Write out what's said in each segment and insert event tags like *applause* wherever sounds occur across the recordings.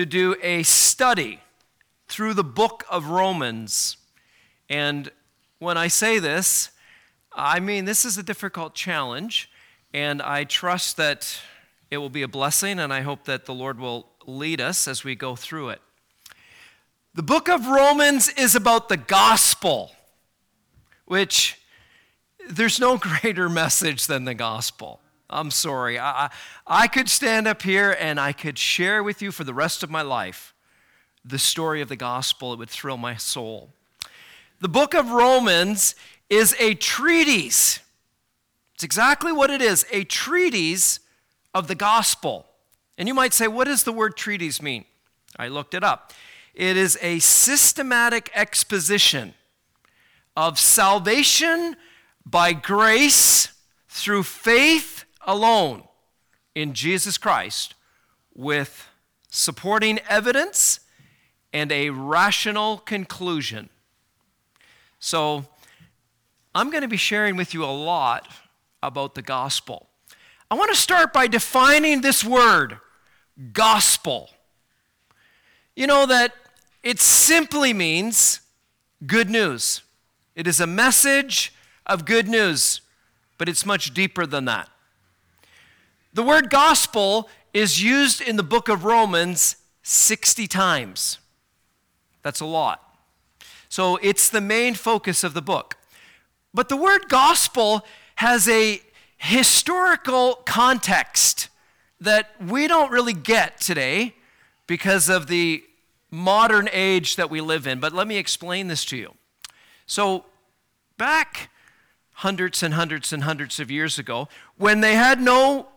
to do a study through the book of Romans. And when I say this, I mean this is a difficult challenge, and I trust that it will be a blessing, and I hope that the Lord will lead us as we go through it. The book of Romans is about the gospel, which there's no *laughs* greater message than the gospel. I'm sorry. I, I could stand up here and I could share with you for the rest of my life the story of the gospel. It would thrill my soul. The book of Romans is a treatise. It's exactly what it is a treatise of the gospel. And you might say, what does the word treatise mean? I looked it up. It is a systematic exposition of salvation by grace through faith alone in Jesus Christ with supporting evidence and a rational conclusion. So, I'm going to be sharing with you a lot about the gospel. I want to start by defining this word, gospel. You know that it simply means good news. It is a message of good news, but it's much deeper than that. The word gospel is used in the book of Romans 60 times. That's a lot. So it's the main focus of the book. But the word gospel has a historical context that we don't really get today because of the modern age that we live in. But let me explain this to you. So, back hundreds and hundreds and hundreds of years ago, when they had no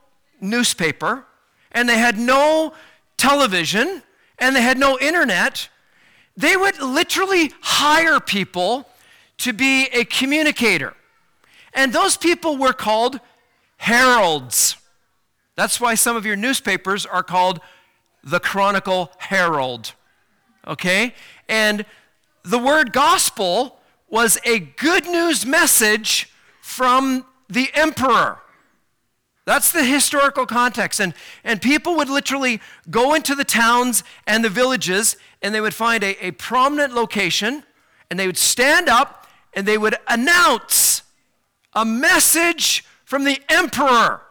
newspaper, and they had no television, and they had no internet, they would literally hire people to be a communicator. And those people were called heralds. That's why some of your newspapers are called the Chronicle Herald. Okay? And the word gospel was a good news message from the emperor. That's the historical context. And, and people would literally go into the towns and the villages and they would find a, a prominent location and they would stand up and they would announce a message from the emperor.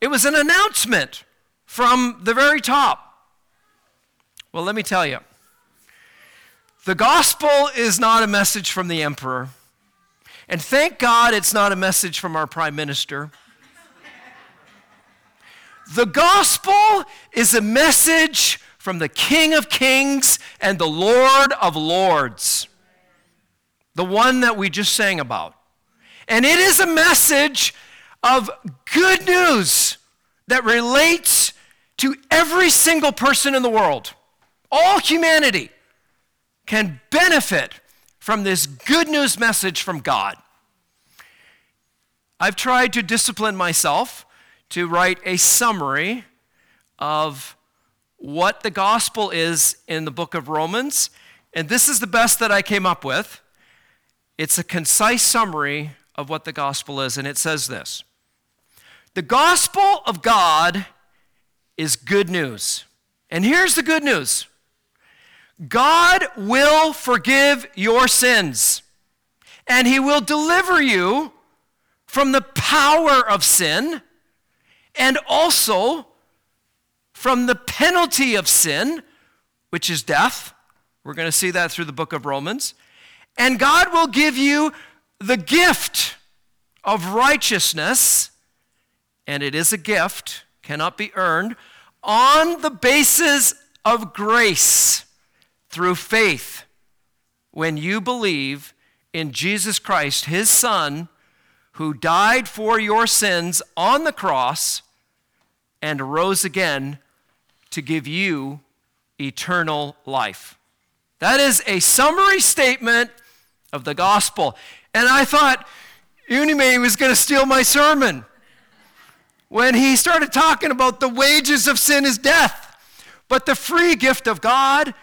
It was an announcement from the very top. Well, let me tell you the gospel is not a message from the emperor. And thank God it's not a message from our prime minister. The gospel is a message from the King of Kings and the Lord of Lords, the one that we just sang about. And it is a message of good news that relates to every single person in the world. All humanity can benefit from this good news message from God. I've tried to discipline myself to write a summary of what the gospel is in the book of Romans. And this is the best that I came up with. It's a concise summary of what the gospel is, and it says this The gospel of God is good news. And here's the good news God will forgive your sins, and He will deliver you from the power of sin and also from the penalty of sin, which is death. We're going to see that through the book of Romans. And God will give you the gift of righteousness, and it is a gift, cannot be earned, on the basis of grace through faith when you believe in Jesus Christ, his Son, who died for your sins on the cross and rose again to give you eternal life. That is a summary statement of the gospel. And I thought Unime was going to steal my sermon when he started talking about the wages of sin is death, but the free gift of God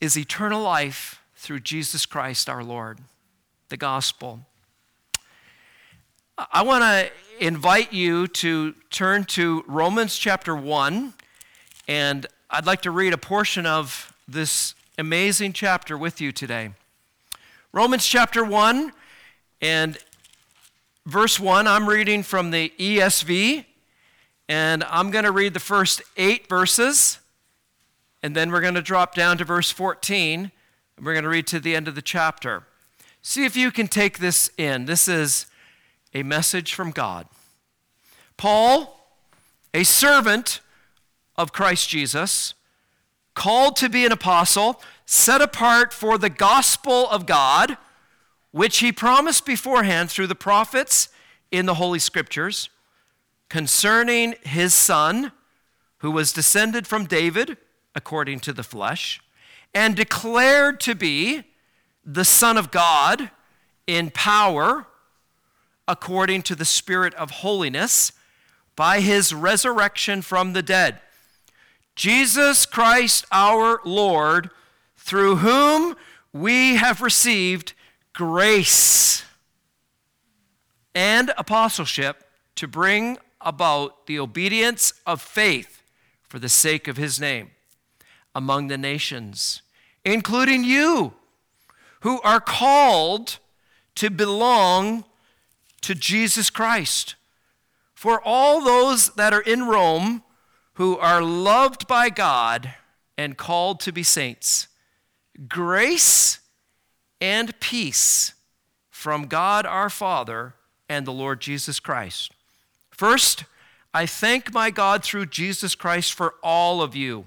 is eternal life through Jesus Christ our Lord, the gospel. I want to invite you to turn to Romans chapter 1, and I'd like to read a portion of this amazing chapter with you today. Romans chapter 1 and verse 1, I'm reading from the ESV, and I'm going to read the first eight verses, and then we're going to drop down to verse 14, and we're going to read to the end of the chapter. See if you can take this in. This is a message from God. Paul, a servant of Christ Jesus, called to be an apostle, set apart for the gospel of God, which he promised beforehand through the prophets in the Holy Scriptures, concerning his son, who was descended from David according to the flesh, and declared to be the Son of God in power according to the Spirit of holiness by his resurrection from the dead. Jesus Christ our Lord, through whom we have received grace and apostleship to bring about the obedience of faith for the sake of his name among the nations, including you who are called to belong to Jesus Christ. For all those that are in Rome who are loved by God and called to be saints, grace and peace from God our Father and the Lord Jesus Christ. First, I thank my God through Jesus Christ for all of you,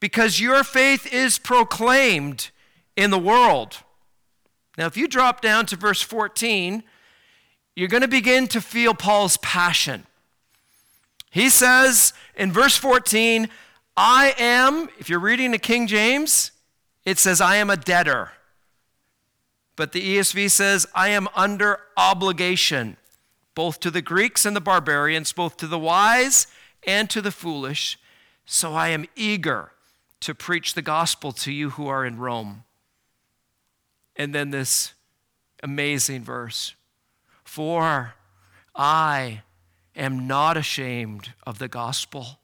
because your faith is proclaimed in the world. Now, if you drop down to verse 14, you're going to begin to feel Paul's passion. He says in verse 14, I am, if you're reading the King James, it says, I am a debtor. But the ESV says, I am under obligation, both to the Greeks and the barbarians, both to the wise and to the foolish. So I am eager to preach the gospel to you who are in Rome. And then this amazing verse For I am not ashamed of the gospel,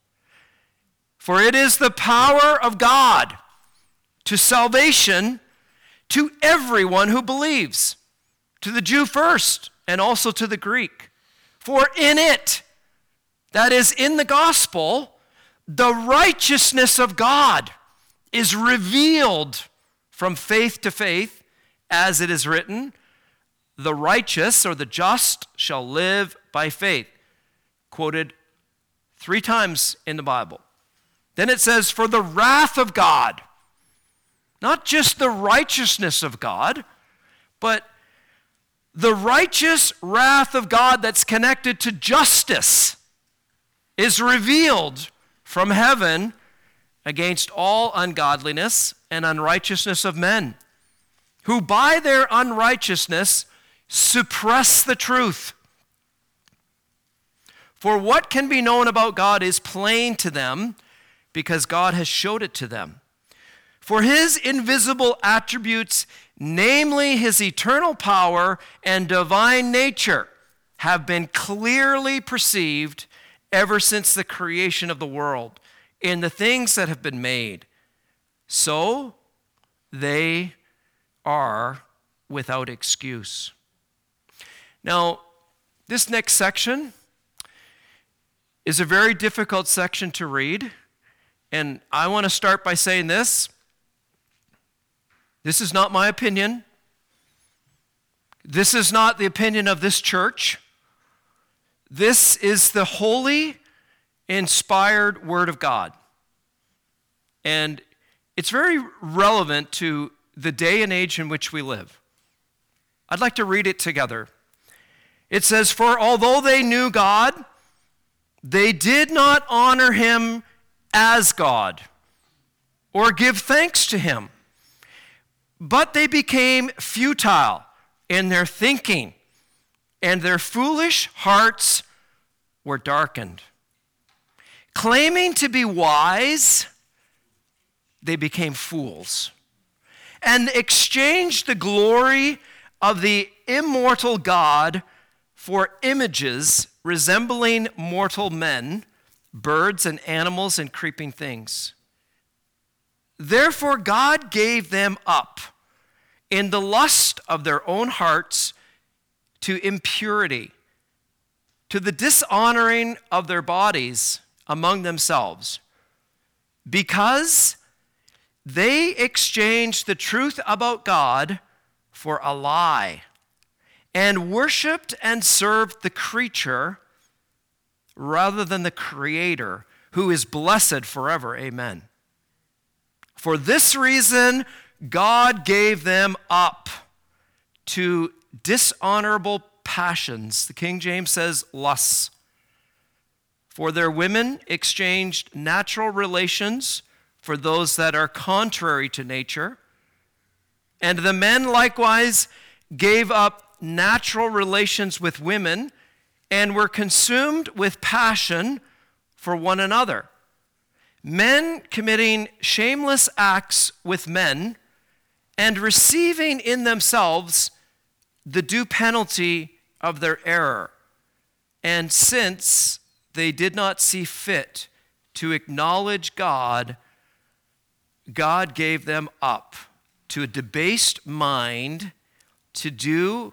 for it is the power of God to salvation to everyone who believes, to the Jew first, and also to the Greek. For in it, that is, in the gospel, the righteousness of God is revealed from faith to faith as it is written, the righteous or the just shall live by faith. Quoted three times in the Bible. Then it says, For the wrath of God, not just the righteousness of God, but the righteous wrath of God that's connected to justice is revealed from heaven against all ungodliness and unrighteousness of men who by their unrighteousness suppress the truth. For what can be known about God is plain to them because God has showed it to them. For his invisible attributes, namely his eternal power and divine nature, have been clearly perceived ever since the creation of the world in the things that have been made. So they are without excuse. Now, this next section is a very difficult section to read, and I want to start by saying this. This is not my opinion. This is not the opinion of this church. This is the holy, inspired Word of God. And it's very relevant to the day and age in which we live. I'd like to read it together. It says, For although they knew God, they did not honor him as God or give thanks to him, but they became futile in their thinking, and their foolish hearts were darkened. Claiming to be wise, they became fools and exchanged the glory of the immortal God for images resembling mortal men, birds and animals and creeping things. Therefore, God gave them up in the lust of their own hearts to impurity, to the dishonoring of their bodies among themselves, because they exchanged the truth about God for a lie and worshiped and served the creature rather than the Creator, who is blessed forever. Amen. For this reason, God gave them up to dishonorable passions. The King James says lusts. For their women exchanged natural relations for those that are contrary to nature. And the men likewise gave up natural relations with women and were consumed with passion for one another. Men committing shameless acts with men and receiving in themselves the due penalty of their error. And since they did not see fit to acknowledge God, God gave them up to a debased mind to do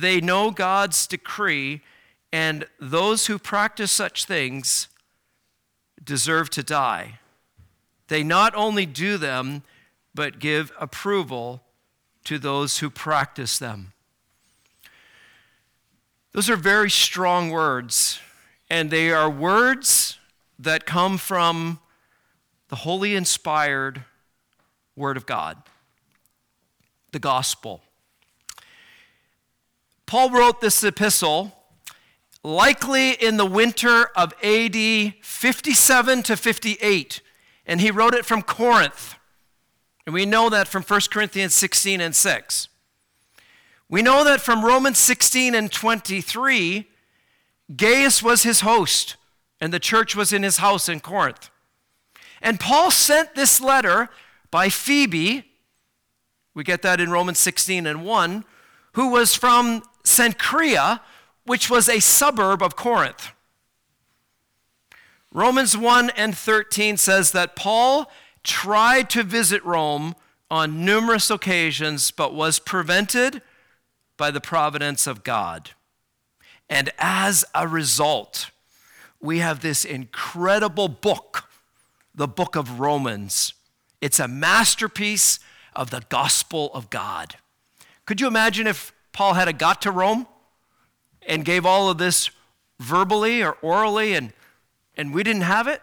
they know God's decree, and those who practice such things deserve to die. They not only do them, but give approval to those who practice them. Those are very strong words, and they are words that come from the holy inspired Word of God, the gospel. Paul wrote this epistle likely in the winter of AD 57 to 58, and he wrote it from Corinth. And we know that from 1 Corinthians 16 and 6. We know that from Romans 16 and 23, Gaius was his host, and the church was in his house in Corinth. And Paul sent this letter by Phoebe, we get that in Romans 16 and 1, who was from Cenchrea, which was a suburb of Corinth. Romans 1 and 13 says that Paul tried to visit Rome on numerous occasions, but was prevented by the providence of God. And as a result, we have this incredible book, the book of Romans. It's a masterpiece of the gospel of God. Could you imagine if Paul had a got to Rome and gave all of this verbally or orally and, and we didn't have it?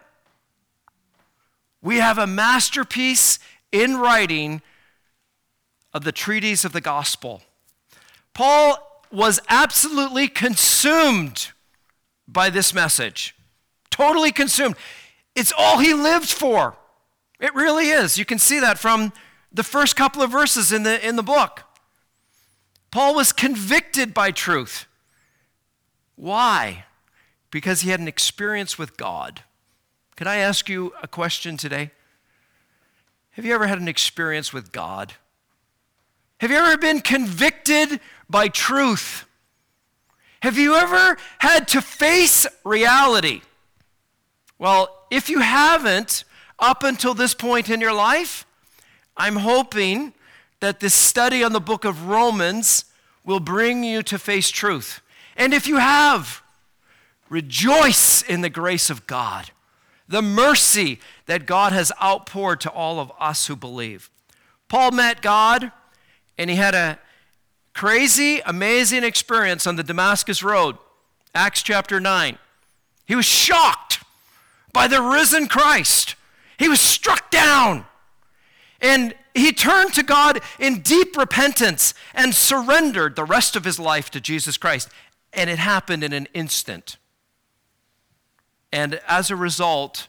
We have a masterpiece in writing of the treaties of the gospel. Paul was absolutely consumed by this message. Totally consumed. It's all he lived for. It really is. You can see that from the first couple of verses in the, in the book. Paul was convicted by truth. Why? Because he had an experience with God. Can I ask you a question today? Have you ever had an experience with God? Have you ever been convicted by truth? Have you ever had to face reality? Well, if you haven't, up until this point in your life, I'm hoping that this study on the book of Romans will bring you to face truth. And if you have, rejoice in the grace of God, the mercy that God has outpoured to all of us who believe. Paul met God, and he had a crazy, amazing experience on the Damascus Road, Acts chapter 9. He was shocked by the risen Christ. He was struck down. And he turned to God in deep repentance and surrendered the rest of his life to Jesus Christ. And it happened in an instant. And as a result,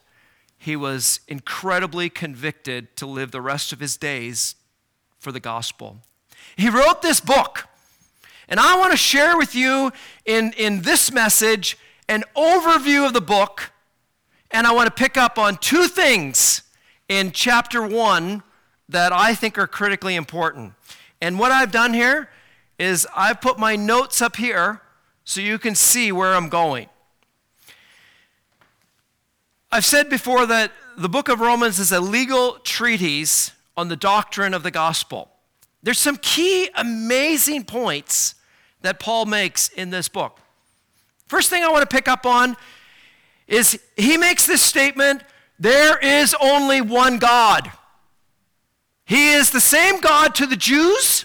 he was incredibly convicted to live the rest of his days for the gospel. He wrote this book, and I want to share with you in, in this message an overview of the book, and I want to pick up on two things in chapter one that I think are critically important. And what I've done here is I've put my notes up here so you can see where I'm going. I've said before that the book of Romans is a legal treatise on the doctrine of the gospel. There's some key amazing points that Paul makes in this book. First thing I want to pick up on is he makes this statement there is only one God. He is the same God to the Jews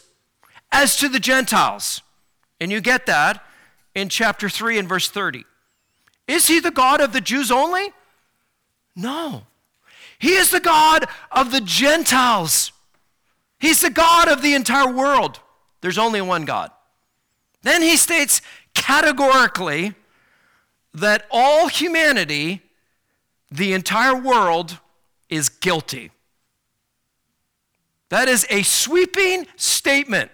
as to the Gentiles. And you get that in chapter 3 and verse 30. Is he the God of the Jews only? No. He is the God of the Gentiles. He's the God of the entire world. There's only one God. Then he states categorically that all humanity, the entire world, is guilty. That is a sweeping statement.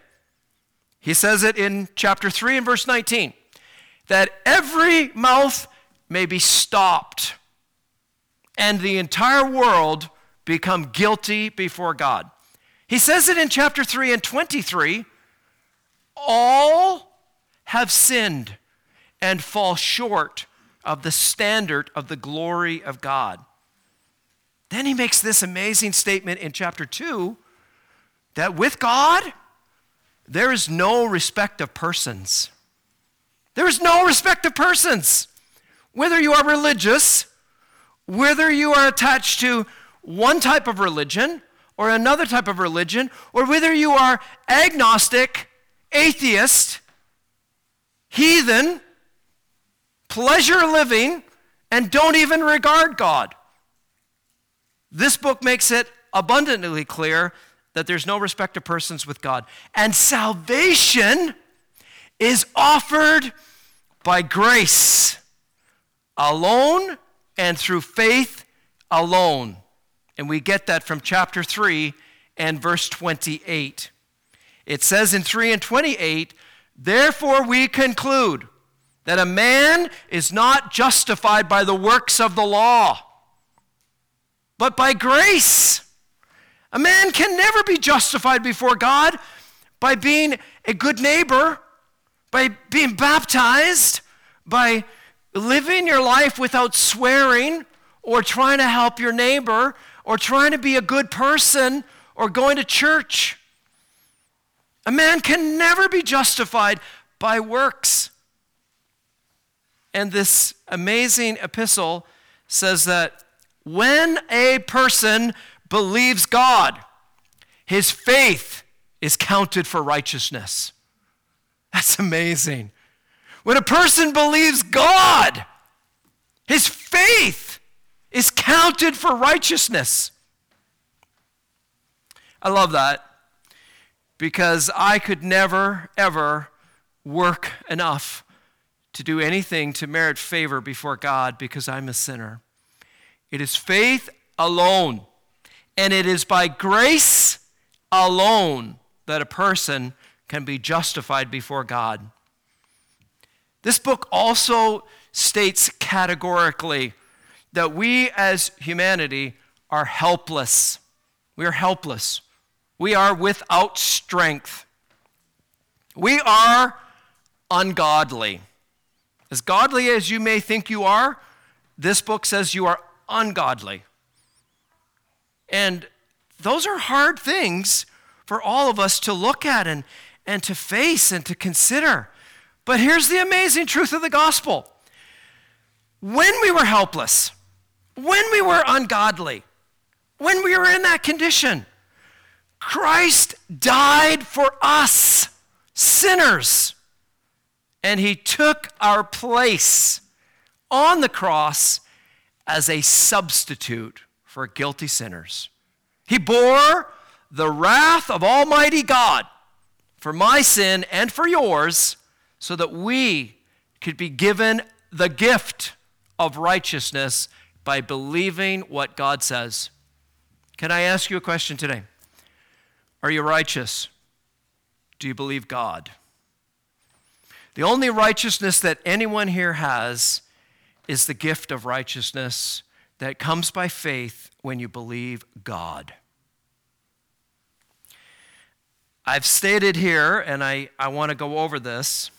He says it in chapter 3 and verse 19 that every mouth may be stopped and the entire world become guilty before God. He says it in chapter 3 and 23 all have sinned and fall short of the standard of the glory of God. Then he makes this amazing statement in chapter 2 that with God, there is no respect of persons. There is no respect of persons. Whether you are religious, whether you are attached to one type of religion or another type of religion, or whether you are agnostic, atheist, heathen, pleasure living, and don't even regard God. This book makes it abundantly clear that there's no respect of persons with God. And salvation is offered by grace alone and through faith alone. And we get that from chapter 3 and verse 28. It says in 3 and 28, Therefore we conclude that a man is not justified by the works of the law, but by grace. A man can never be justified before God by being a good neighbor, by being baptized, by living your life without swearing or trying to help your neighbor or trying to be a good person or going to church. A man can never be justified by works. And this amazing epistle says that when a person believes God, his faith is counted for righteousness. That's amazing. When a person believes God, his faith is counted for righteousness. I love that because I could never, ever work enough to do anything to merit favor before God because I'm a sinner. It is faith alone, and it is by grace alone that a person can be justified before God. This book also states categorically that we as humanity are helpless. We are helpless. We are without strength. We are ungodly. As godly as you may think you are, this book says you are ungodly. And those are hard things for all of us to look at and, and to face and to consider. But here's the amazing truth of the gospel when we were helpless, when we were ungodly, when we were in that condition, Christ died for us, sinners, and he took our place on the cross as a substitute for guilty sinners. He bore the wrath of Almighty God for my sin and for yours so that we could be given the gift of righteousness by believing what God says. Can I ask you a question today? Are you righteous? Do you believe God? The only righteousness that anyone here has is the gift of righteousness that comes by faith when you believe God. I've stated here, and I, I want to go over this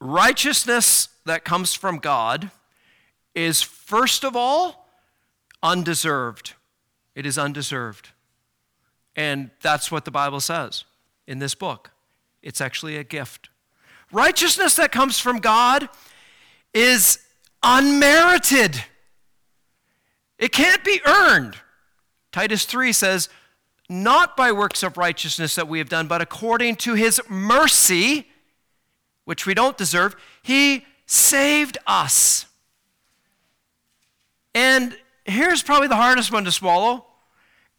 righteousness that comes from God is, first of all, undeserved. It is undeserved. And that's what the Bible says in this book. It's actually a gift. Righteousness that comes from God is unmerited. It can't be earned. Titus 3 says, not by works of righteousness that we have done, but according to his mercy, which we don't deserve, he saved us. And here's probably the hardest one to swallow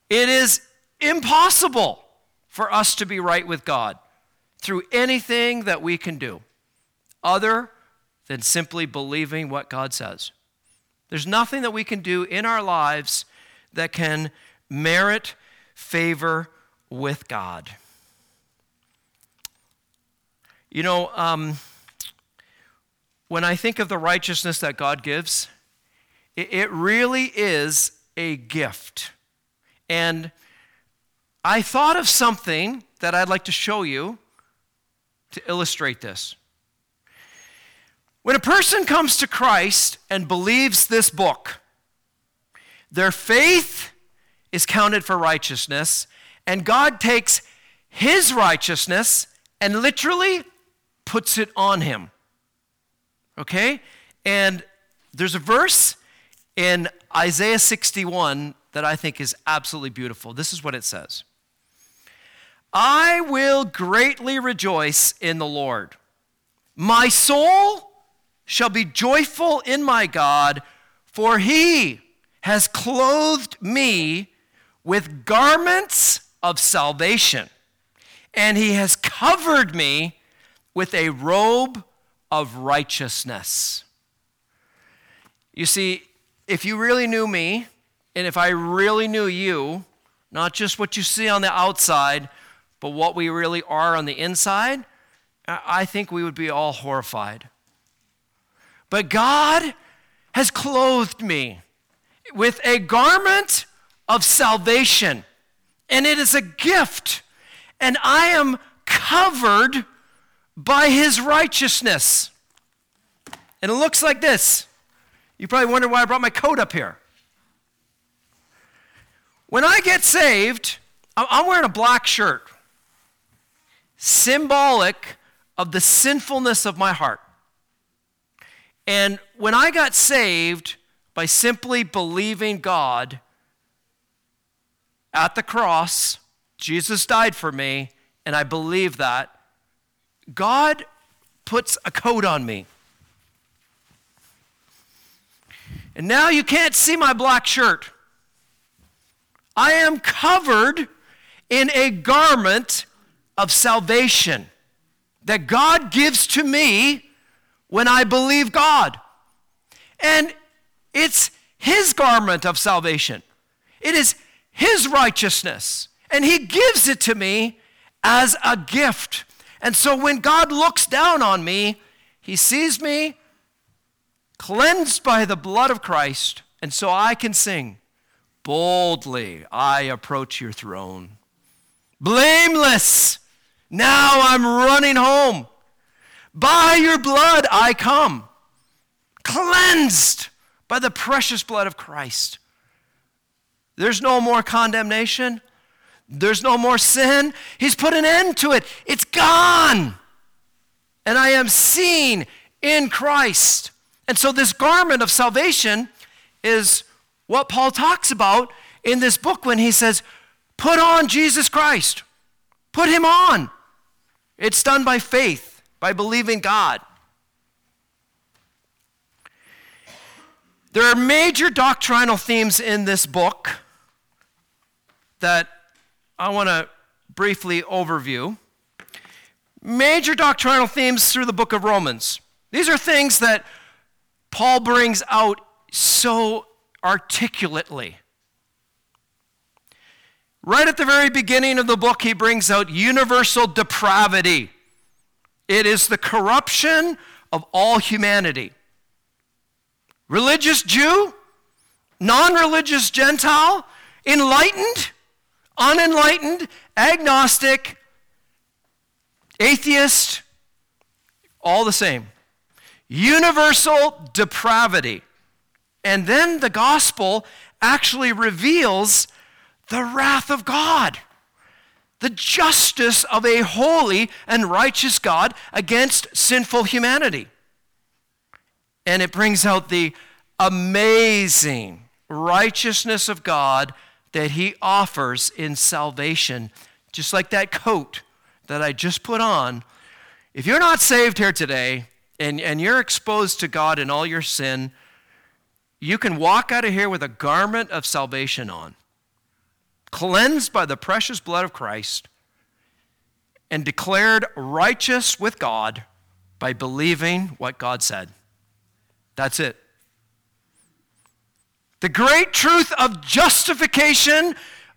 it is impossible for us to be right with God through anything that we can do other than simply believing what God says. There's nothing that we can do in our lives that can merit favor with God. You know, um, when I think of the righteousness that God gives, it, it really is a gift. And I thought of something that I'd like to show you to illustrate this. When a person comes to Christ and believes this book, their faith is counted for righteousness, and God takes his righteousness and literally puts it on him. Okay? And there's a verse in Isaiah 61 that I think is absolutely beautiful. This is what it says I will greatly rejoice in the Lord. My soul shall be joyful in my God, for he has clothed me with garments of salvation, and he has covered me with a robe of righteousness. You see, if you really knew me, and if I really knew you, not just what you see on the outside, but what we really are on the inside, I think we would be all horrified. But God has clothed me with a garment of salvation, and it is a gift, and I am covered by his righteousness. And it looks like this. You probably wonder why I brought my coat up here. When I get saved, I'm wearing a black shirt, symbolic of the sinfulness of my heart. And when I got saved by simply believing God at the cross, Jesus died for me, and I believe that, God puts a coat on me. And now you can't see my black shirt. I am covered in a garment of salvation that God gives to me when I believe God. And it's His garment of salvation, it is His righteousness. And He gives it to me as a gift. And so when God looks down on me, He sees me cleansed by the blood of Christ. And so I can sing, Boldly I approach your throne. Blameless, now I'm running home. By your blood I come, cleansed by the precious blood of Christ. There's no more condemnation. There's no more sin. He's put an end to it. It's gone. And I am seen in Christ. And so, this garment of salvation is what Paul talks about in this book when he says, Put on Jesus Christ. Put him on. It's done by faith by believing God. There are major doctrinal themes in this book that I want to briefly overview. Major doctrinal themes through the book of Romans. These are things that Paul brings out so articulately. Right at the very beginning of the book, he brings out universal depravity. It is the corruption of all humanity. Religious Jew, non religious Gentile, enlightened, unenlightened, agnostic, atheist, all the same. Universal depravity. And then the gospel actually reveals the wrath of God, the justice of a holy and righteous God against sinful humanity. And it brings out the amazing righteousness of God that He offers in salvation, just like that coat that I just put on. If you're not saved here today and, and you're exposed to God in all your sin, you can walk out of here with a garment of salvation on cleansed by the precious blood of Christ, and declared righteous with God by believing what God said. That's it. The great truth of justification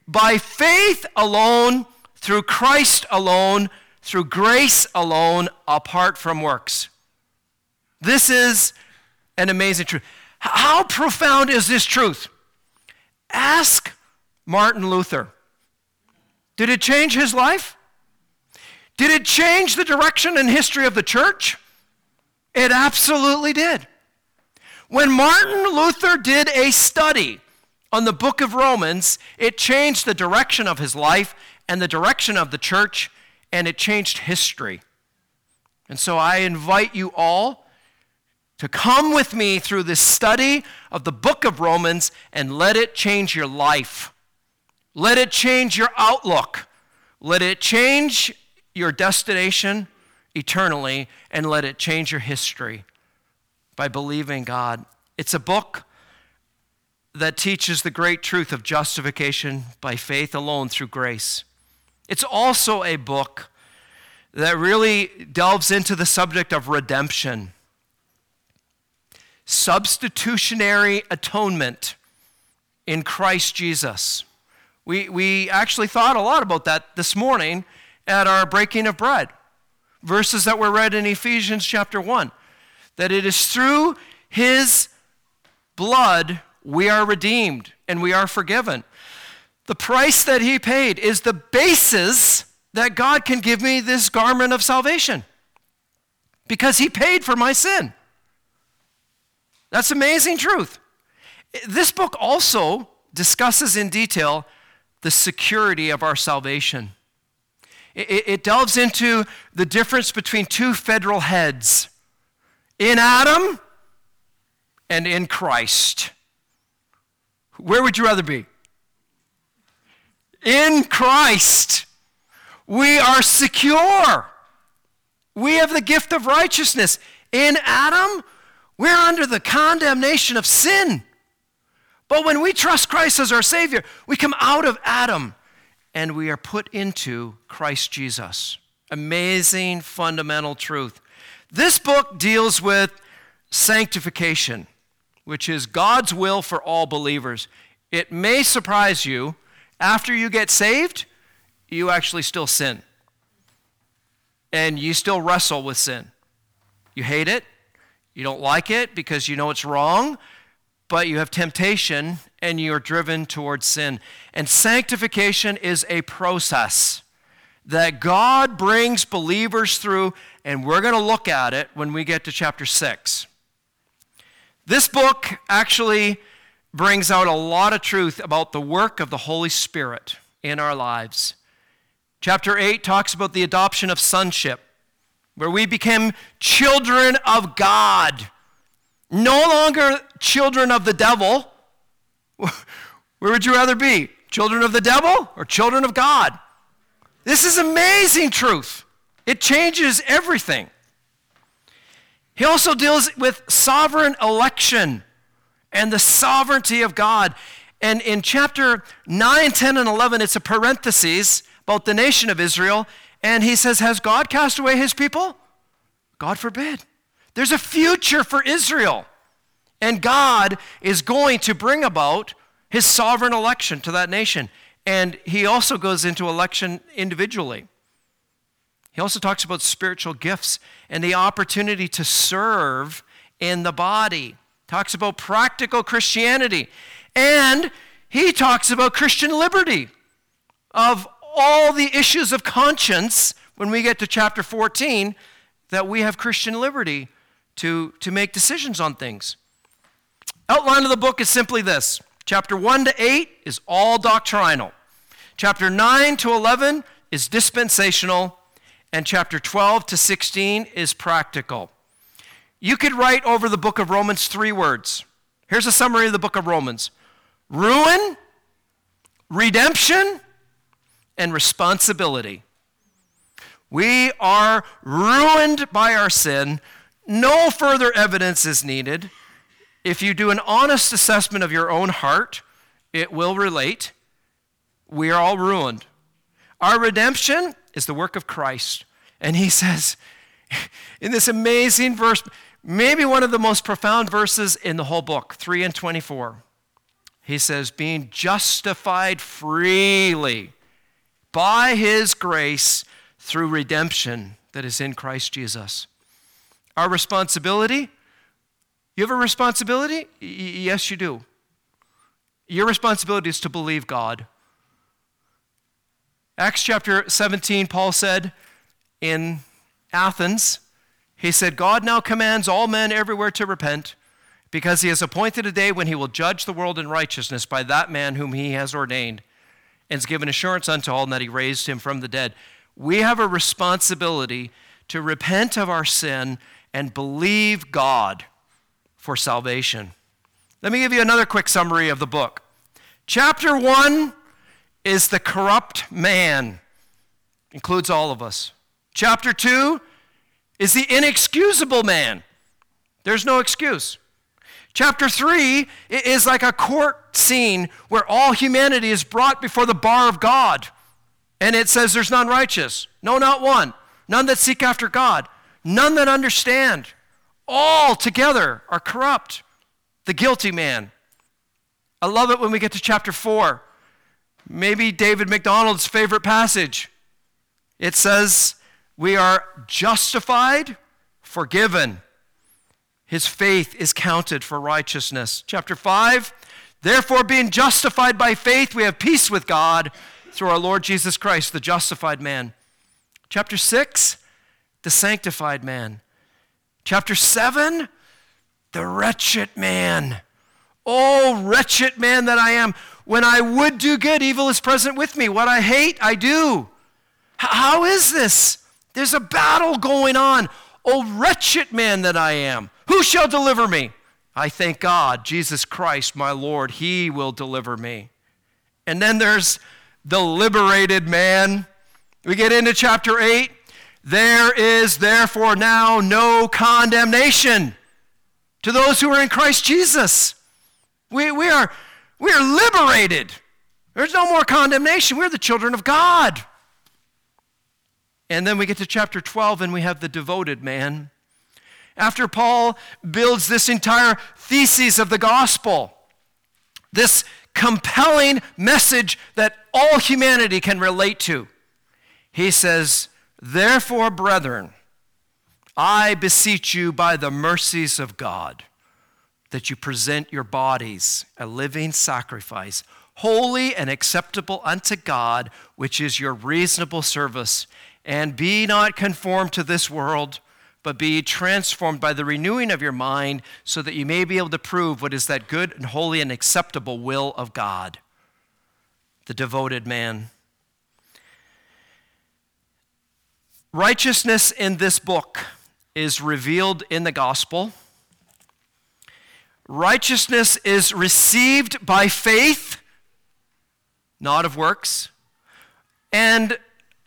by faith alone, through Christ alone, through grace alone, apart from works. This is an amazing truth. How profound is this truth? Ask Martin Luther. Did it change his life? Did it change the direction and history of the church? It absolutely did. When Martin Luther did a study on the book of Romans, it changed the direction of his life and the direction of the church, and it changed history. And so I invite you all to come with me through this study of the book of Romans and let it change your life. Let it change your outlook. Let it change your destination eternally, and let it change your history by believing God. It's a book that teaches the great truth of justification by faith alone through grace. It's also a book that really delves into the subject of redemption, substitutionary atonement in Christ Jesus. We, we actually thought a lot about that this morning at our breaking of bread. Verses that were read in Ephesians chapter 1 that it is through his blood we are redeemed and we are forgiven. The price that he paid is the basis that God can give me this garment of salvation because he paid for my sin. That's amazing truth. This book also discusses in detail the security of our salvation. It, it, delves into the difference between two federal heads in Adam and in Christ. Where would you rather be? In Christ. We are secure. We have the gift of righteousness. In Adam, we're under the condemnation of sin. But when we trust Christ as our Savior, we come out of Adam and we are put into Christ Jesus. Amazing fundamental truth. This book deals with sanctification, which is God's will for all believers. It may surprise you, after you get saved, you actually still sin. And you still wrestle with sin. You hate it, you don't like it because you know it's wrong, but you have temptation and you are driven towards sin. And sanctification is a process that God brings believers through, and we're going to look at it when we get to chapter 6. This book actually brings out a lot of truth about the work of the Holy Spirit in our lives. Chapter 8 talks about the adoption of sonship, where we became children of God no longer children of the devil. *laughs* Where would you rather be? Children of the devil or children of God? This is amazing truth. It changes everything. He also deals with sovereign election and the sovereignty of God. And in chapter 9, 10, and 11, it's a parenthesis about the nation of Israel. And he says, Has God cast away his people? God forbid. There's a future for Israel. And God is going to bring about his sovereign election to that nation. And he also goes into election individually. He also talks about spiritual gifts and the opportunity to serve in the body. Talks about practical Christianity. And he talks about Christian liberty of all the issues of conscience when we get to chapter 14 that we have Christian liberty to, to make decisions on things. Outline of the book is simply this chapter 1 to 8 is all doctrinal, chapter 9 to 11 is dispensational, and chapter 12 to 16 is practical. You could write over the book of Romans three words. Here's a summary of the book of Romans ruin, redemption, and responsibility. We are ruined by our sin. No further evidence is needed. If you do an honest assessment of your own heart, it will relate. We are all ruined. Our redemption is the work of Christ. And he *laughs* says, in this amazing verse, maybe one of the most profound verses in the whole book, 3 and 24. He says, being justified freely by his grace through redemption that is in Christ Jesus. Our responsibility you have a responsibility? Y- yes, you do. Your responsibility is to believe God. Acts chapter 17, Paul said in Athens, he said, God now commands all men everywhere to repent because he has appointed a day when he will judge the world in righteousness by that man whom he has ordained and has given assurance unto all that he raised him from the dead. We have a responsibility to repent of our sin and believe God for salvation. Let me give you another quick summary of the book. Chapter 1 is the corrupt man, includes all of us. Chapter 2 is the inexcusable man. There's no excuse. Chapter 3 is like a court scene where all humanity is brought before the bar of God. And it says there's none righteous. No, not one. None that seek after God. None that understand. All together are corrupt. The guilty man. I love it when we get to chapter 4. Maybe David McDonald's favorite passage. It says, We are justified, forgiven. His faith is counted for righteousness. Chapter 5 Therefore, being justified by faith, we have peace with God through our Lord Jesus Christ, the justified man. Chapter 6 The sanctified man. Chapter 7 The wretched man. Oh, wretched man that I am. When I would do good, evil is present with me. What I hate, I do. How is this? There's a battle going on. Oh, wretched man that I am. Who shall deliver me? I thank God, Jesus Christ, my Lord, He will deliver me. And then there's the liberated man. We get into chapter 8. There is therefore now no condemnation to those who are in Christ Jesus. We, we, are, we are liberated. There's no more condemnation. We're the children of God. And then we get to chapter 12 and we have the devoted man. After Paul builds this entire thesis of the gospel, this compelling message that all humanity can relate to, he says, Therefore, brethren, I beseech you by the mercies of God that you present your bodies a living sacrifice, holy and acceptable unto God, which is your reasonable service. And be not conformed to this world, but be transformed by the renewing of your mind, so that you may be able to prove what is that good and holy and acceptable will of God. The devoted man. Righteousness in this book is revealed in the gospel. Righteousness is received by faith, not of works. And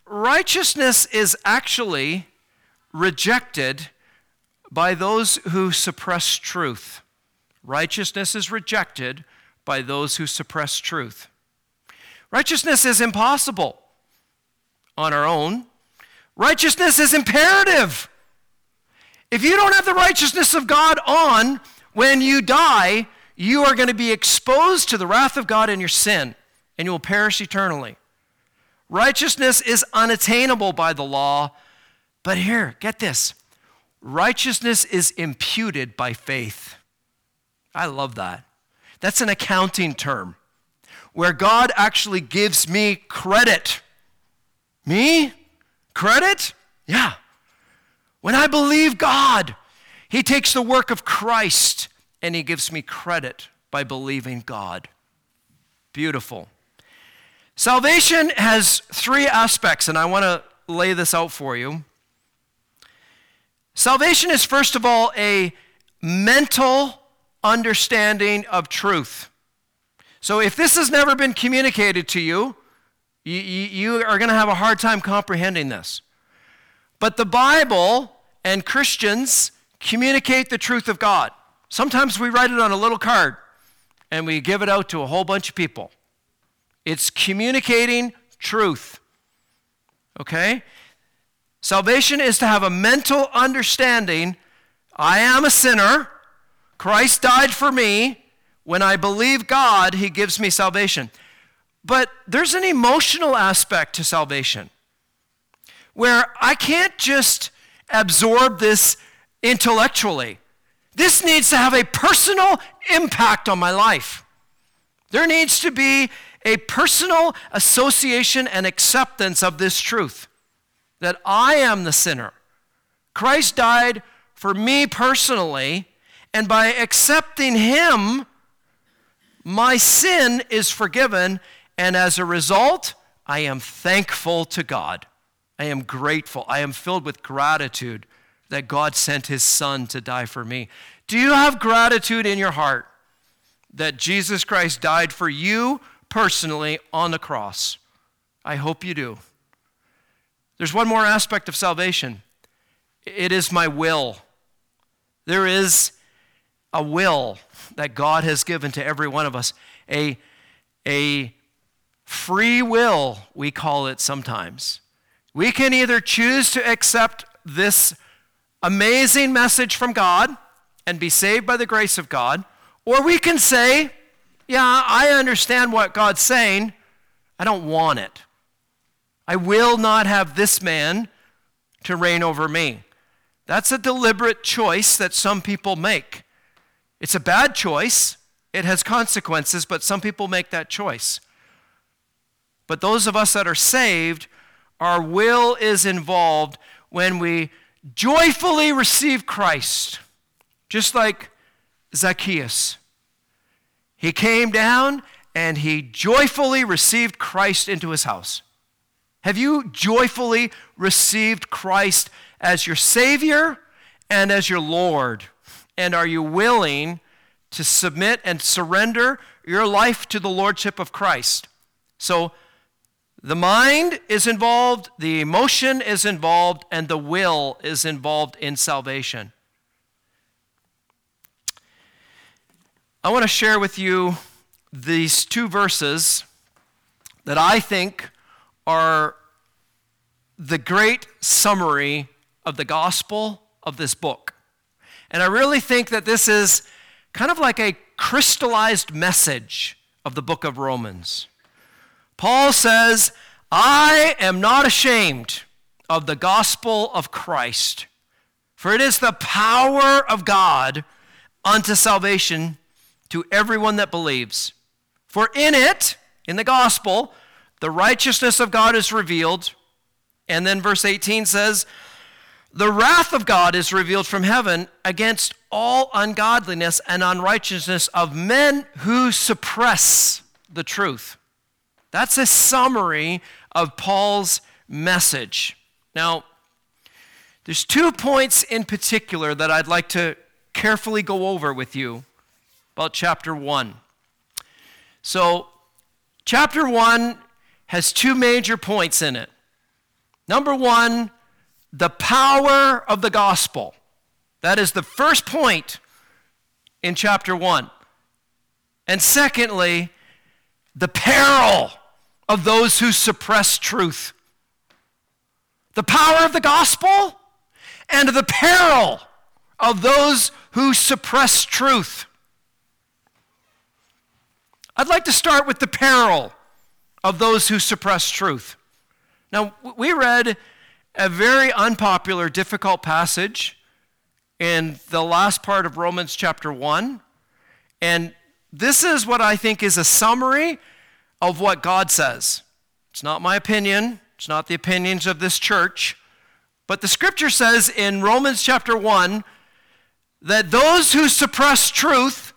righteousness is actually rejected by those who suppress truth. Righteousness is rejected by those who suppress truth. Righteousness is impossible on our own. Righteousness is imperative. If you don't have the righteousness of God on, when you die, you are going to be exposed to the wrath of God in your sin, and you will perish eternally. Righteousness is unattainable by the law, but here, get this righteousness is imputed by faith. I love that. That's an accounting term where God actually gives me credit. Me? Credit? Yeah. When I believe God, He takes the work of Christ and He gives me credit by believing God. Beautiful. Salvation has three aspects, and I want to lay this out for you. Salvation is, first of all, a mental understanding of truth. So, if this has never been communicated to you, you, you are going to have a hard time comprehending this. But the Bible and Christians communicate the truth of God. Sometimes we write it on a little card and we give it out to a whole bunch of people. It's communicating truth. Okay? Salvation is to have a mental understanding I am a sinner, Christ died for me. When I believe God, He gives me salvation. But there's an emotional aspect to salvation where I can't just absorb this intellectually. This needs to have a personal impact on my life. There needs to be a personal association and acceptance of this truth that I am the sinner. Christ died for me personally, and by accepting Him, my sin is forgiven, and as a result, I am thankful to God. I am grateful. I am filled with gratitude that God sent his son to die for me. Do you have gratitude in your heart that Jesus Christ died for you personally on the cross? I hope you do. There's one more aspect of salvation it is my will. There is a will that God has given to every one of us, a, a free will, we call it sometimes. We can either choose to accept this amazing message from God and be saved by the grace of God, or we can say, Yeah, I understand what God's saying. I don't want it. I will not have this man to reign over me. That's a deliberate choice that some people make. It's a bad choice, it has consequences, but some people make that choice. But those of us that are saved, our will is involved when we joyfully receive Christ, just like Zacchaeus. He came down and he joyfully received Christ into his house. Have you joyfully received Christ as your Savior and as your Lord? And are you willing to submit and surrender your life to the Lordship of Christ? So, the mind is involved, the emotion is involved, and the will is involved in salvation. I want to share with you these two verses that I think are the great summary of the gospel of this book. And I really think that this is kind of like a crystallized message of the book of Romans. Paul says, I am not ashamed of the gospel of Christ, for it is the power of God unto salvation to everyone that believes. For in it, in the gospel, the righteousness of God is revealed. And then verse 18 says, The wrath of God is revealed from heaven against all ungodliness and unrighteousness of men who suppress the truth. That's a summary of Paul's message. Now, there's two points in particular that I'd like to carefully go over with you about chapter 1. So, chapter 1 has two major points in it. Number one, the power of the gospel. That is the first point in chapter 1. And secondly, the peril of those who suppress truth. The power of the gospel and the peril of those who suppress truth. I'd like to start with the peril of those who suppress truth. Now, we read a very unpopular, difficult passage in the last part of Romans chapter 1. And this is what I think is a summary of what God says. It's not my opinion, it's not the opinions of this church, but the scripture says in Romans chapter 1 that those who suppress truth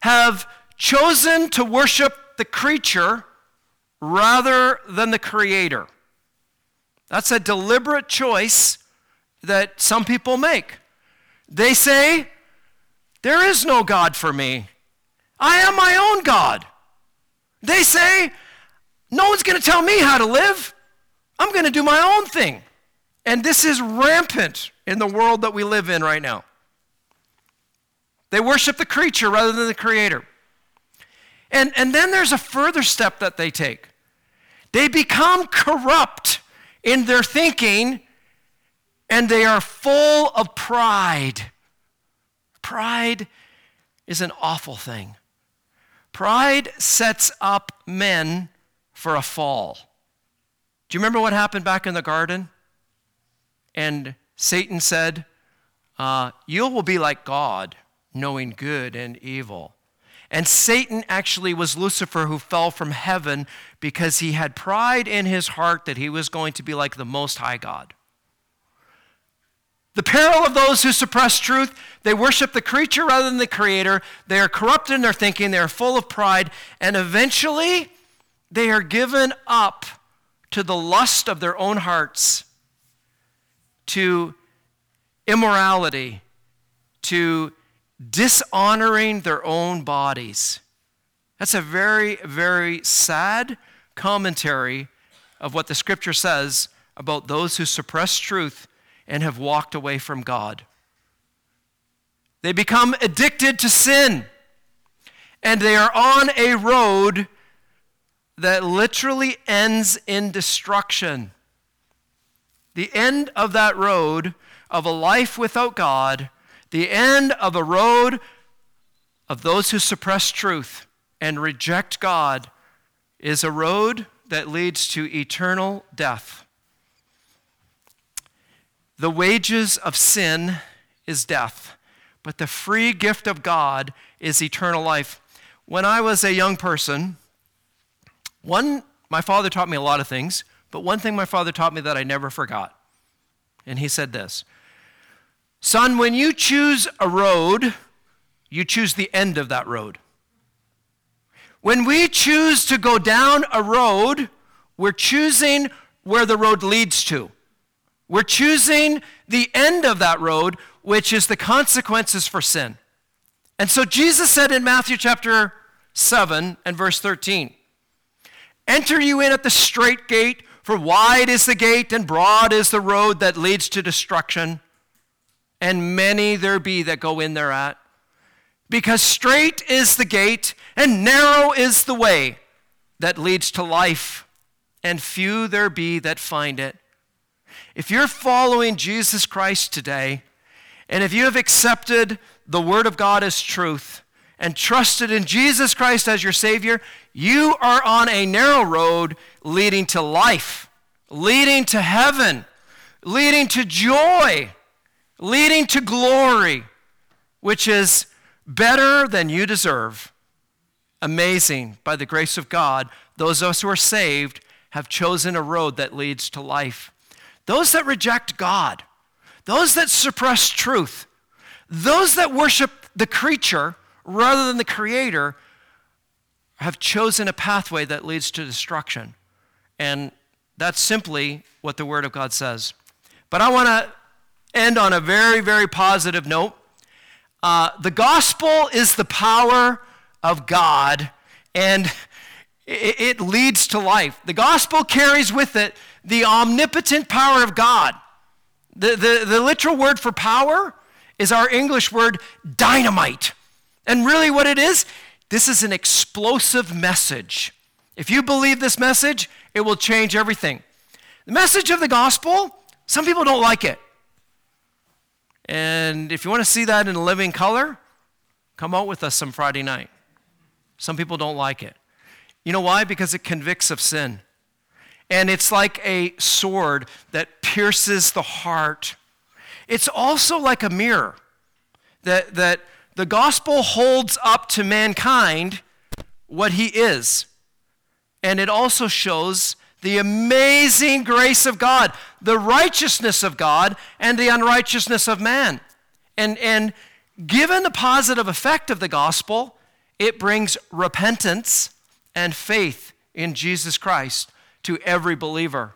have chosen to worship the creature rather than the creator. That's a deliberate choice that some people make. They say, There is no God for me. I am my own God. They say, No one's going to tell me how to live. I'm going to do my own thing. And this is rampant in the world that we live in right now. They worship the creature rather than the creator. And, and then there's a further step that they take. They become corrupt in their thinking and they are full of pride. Pride is an awful thing. Pride sets up men for a fall. Do you remember what happened back in the garden? And Satan said, uh, You will be like God, knowing good and evil. And Satan actually was Lucifer who fell from heaven because he had pride in his heart that he was going to be like the Most High God. The peril of those who suppress truth, they worship the creature rather than the creator. They are corrupt in their thinking, they are full of pride, and eventually they are given up to the lust of their own hearts, to immorality, to dishonoring their own bodies. That's a very, very sad commentary of what the scripture says about those who suppress truth and have walked away from God. They become addicted to sin, and they are on a road that literally ends in destruction. The end of that road of a life without God the end of a road of those who suppress truth and reject God is a road that leads to eternal death. The wages of sin is death, but the free gift of God is eternal life. When I was a young person, one my father taught me a lot of things, but one thing my father taught me that I never forgot. And he said this Son, when you choose a road, you choose the end of that road. When we choose to go down a road, we're choosing where the road leads to. We're choosing the end of that road, which is the consequences for sin. And so Jesus said in Matthew chapter 7 and verse 13 Enter you in at the strait gate, for wide is the gate and broad is the road that leads to destruction and many there be that go in thereat. Because strait is the gate, and narrow is the way that leads to life, and few there be that find it. If you're following Jesus Christ today, and if you have accepted the Word of God as truth, and trusted in Jesus Christ as your Savior, you are on a narrow road leading to life, leading to heaven, leading to joy leading to glory, which is better than you deserve. Amazing. By the grace of God, those of us who are saved have chosen a road that leads to life. Those that reject God, those that suppress truth, those that worship the creature rather than the creator have chosen a pathway that leads to destruction. And that's simply what the Word of God says. But I want to end on a very, very positive note. Uh, the gospel is the power of God, and it, it leads to life. The gospel carries with it the omnipotent power of God. The, the, the literal word for power is our English word dynamite. And really, what it is, this is an explosive message. If you believe this message, it will change everything. The message of the gospel, some people don't like it. And if you want to see that in living color, come out with us some Friday night. Some people don't like it. You know why? Because it convicts of sin. And it's like a sword that pierces the heart. It's also like a mirror that, that the gospel holds up to mankind what he is. And it also shows the amazing grace of God, the righteousness of God, and the unrighteousness of man. And, and given the positive effect of the gospel, it brings repentance and faith in Jesus Christ to every believer.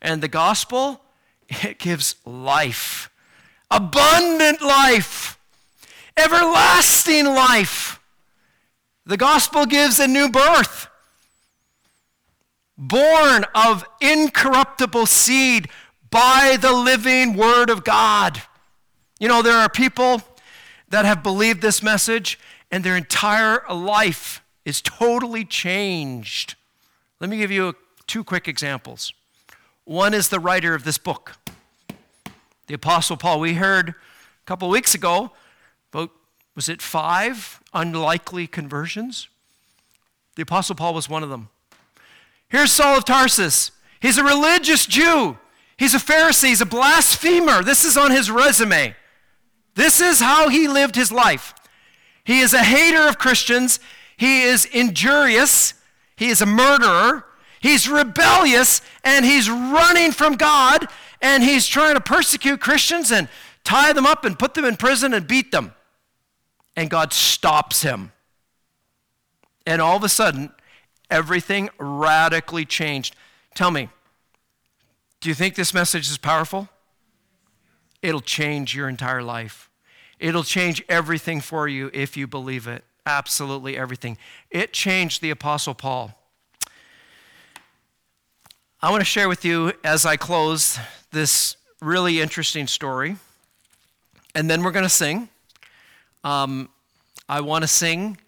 And the gospel, it gives life, abundant life, everlasting life. The gospel gives a new birth born of incorruptible seed by the living Word of God. You know, there are people that have believed this message and their entire life is totally changed. Let me give you two quick examples. One is the writer of this book, the Apostle Paul. We heard a couple weeks ago about, was it five unlikely conversions? The Apostle Paul was one of them. Here's Saul of Tarsus. He's a religious Jew. He's a Pharisee. He's a blasphemer. This is on his resume. This is how he lived his life. He is a hater of Christians. He is injurious. He is a murderer. He's rebellious and he's running from God and he's trying to persecute Christians and tie them up and put them in prison and beat them. And God stops him. And all of a sudden, everything radically changed. Tell me, do you think this message is powerful? It'll change your entire life. It'll change everything for you if you believe it. Absolutely everything. It changed the Apostle Paul. I want to share with you as I close this really interesting story. And then we're going to sing. Um, I want to sing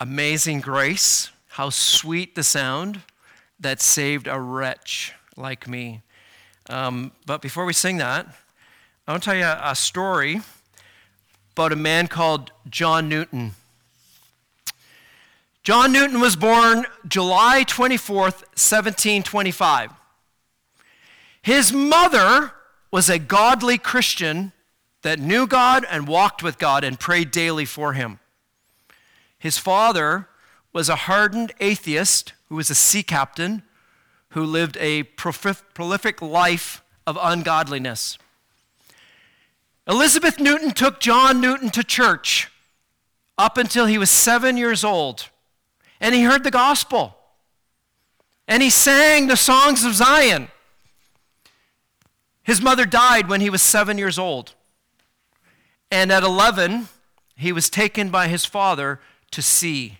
Amazing Grace how sweet the sound that saved a wretch like me. Um, but before we sing that, I want to tell you a, a story about a man called John Newton. John Newton was born July 24th, 1725. His mother was a godly Christian that knew God and walked with God and prayed daily for him. His father was a hardened atheist who was a sea captain who lived a prolific life of ungodliness. Elizabeth Newton took John Newton to church up until he was seven years old, and he heard the gospel. And he sang the songs of Zion. His mother died when he was seven years old. And at 11, he was taken by his father to sea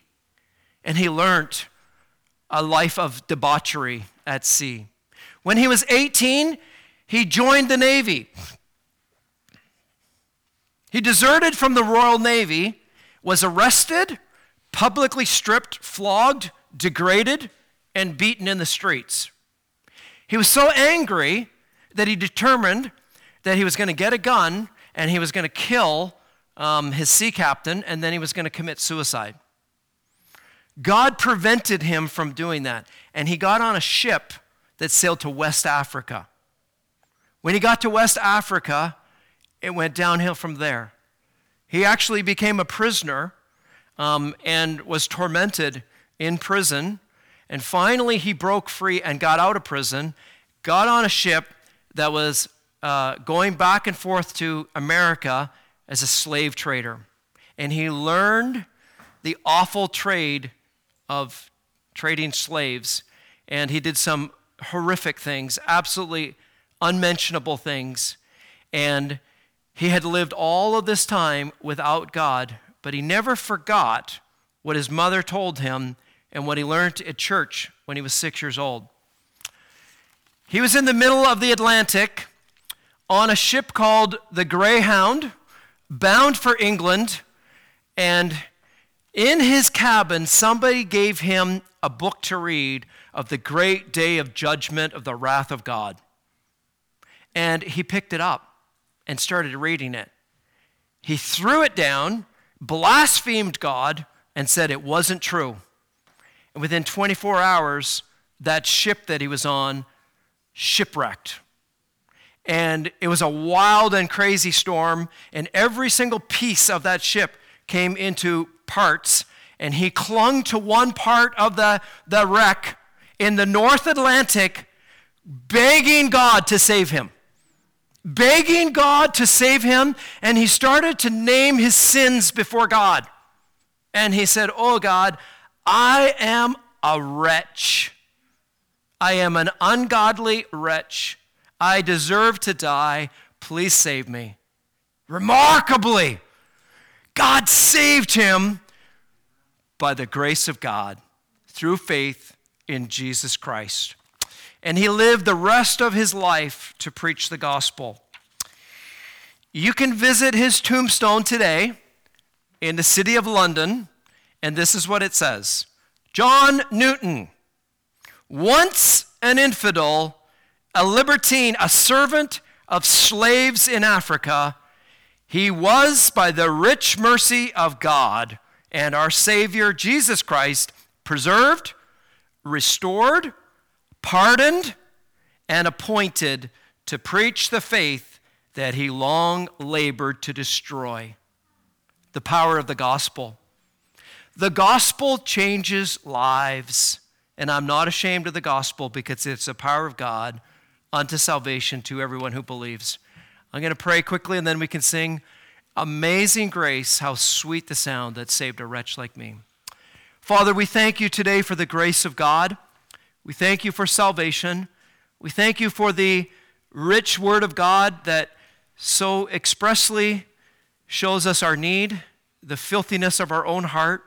and he learned a life of debauchery at sea. When he was 18, he joined the Navy. He deserted from the Royal Navy, was arrested, publicly stripped, flogged, degraded, and beaten in the streets. He was so angry that he determined that he was going to get a gun and he was going to kill um, his sea captain and then he was going to commit suicide. God prevented him from doing that. And he got on a ship that sailed to West Africa. When he got to West Africa, it went downhill from there. He actually became a prisoner um, and was tormented in prison. And finally, he broke free and got out of prison, got on a ship that was uh, going back and forth to America as a slave trader. And he learned the awful trade of trading slaves, and he did some horrific things, absolutely unmentionable things. And he had lived all of this time without God, but he never forgot what his mother told him and what he learned at church when he was six years old. He was in the middle of the Atlantic on a ship called the Greyhound, bound for England, and in his cabin, somebody gave him a book to read of the great day of judgment of the wrath of God. And he picked it up and started reading it. He threw it down, blasphemed God, and said it wasn't true. And within 24 hours, that ship that he was on shipwrecked. And it was a wild and crazy storm, and every single piece of that ship came into parts. And he clung to one part of the, the wreck in the North Atlantic, begging God to save him. Begging God to save him, and he started to name his sins before God. And he said, Oh God, I am a wretch. I am an ungodly wretch. I deserve to die. Please save me. Remarkably, God saved him by the grace of God through faith in Jesus Christ. And he lived the rest of his life to preach the gospel. You can visit his tombstone today in the city of London, and this is what it says John Newton, once an infidel, a libertine, a servant of slaves in Africa, he was, by the rich mercy of God and our Savior Jesus Christ, preserved, restored, pardoned, and appointed to preach the faith that he long labored to destroy. The power of the gospel. The gospel changes lives. And I'm not ashamed of the gospel because it's the power of God unto salvation to everyone who believes. I'm going to pray quickly and then we can sing Amazing Grace, how sweet the sound that saved a wretch like me. Father, we thank you today for the grace of God. We thank you for salvation. We thank you for the rich word of God that so expressly shows us our need, the filthiness of our own heart,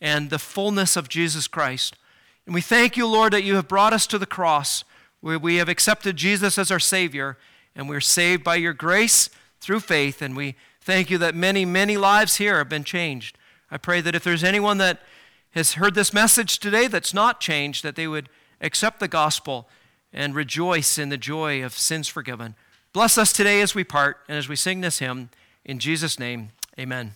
and the fullness of Jesus Christ. And we thank you, Lord, that you have brought us to the cross where we have accepted Jesus as our Savior and we're saved by your grace through faith. And we thank you that many, many lives here have been changed. I pray that if there's anyone that has heard this message today that's not changed, that they would accept the gospel and rejoice in the joy of sins forgiven. Bless us today as we part and as we sing this hymn. In Jesus' name, amen.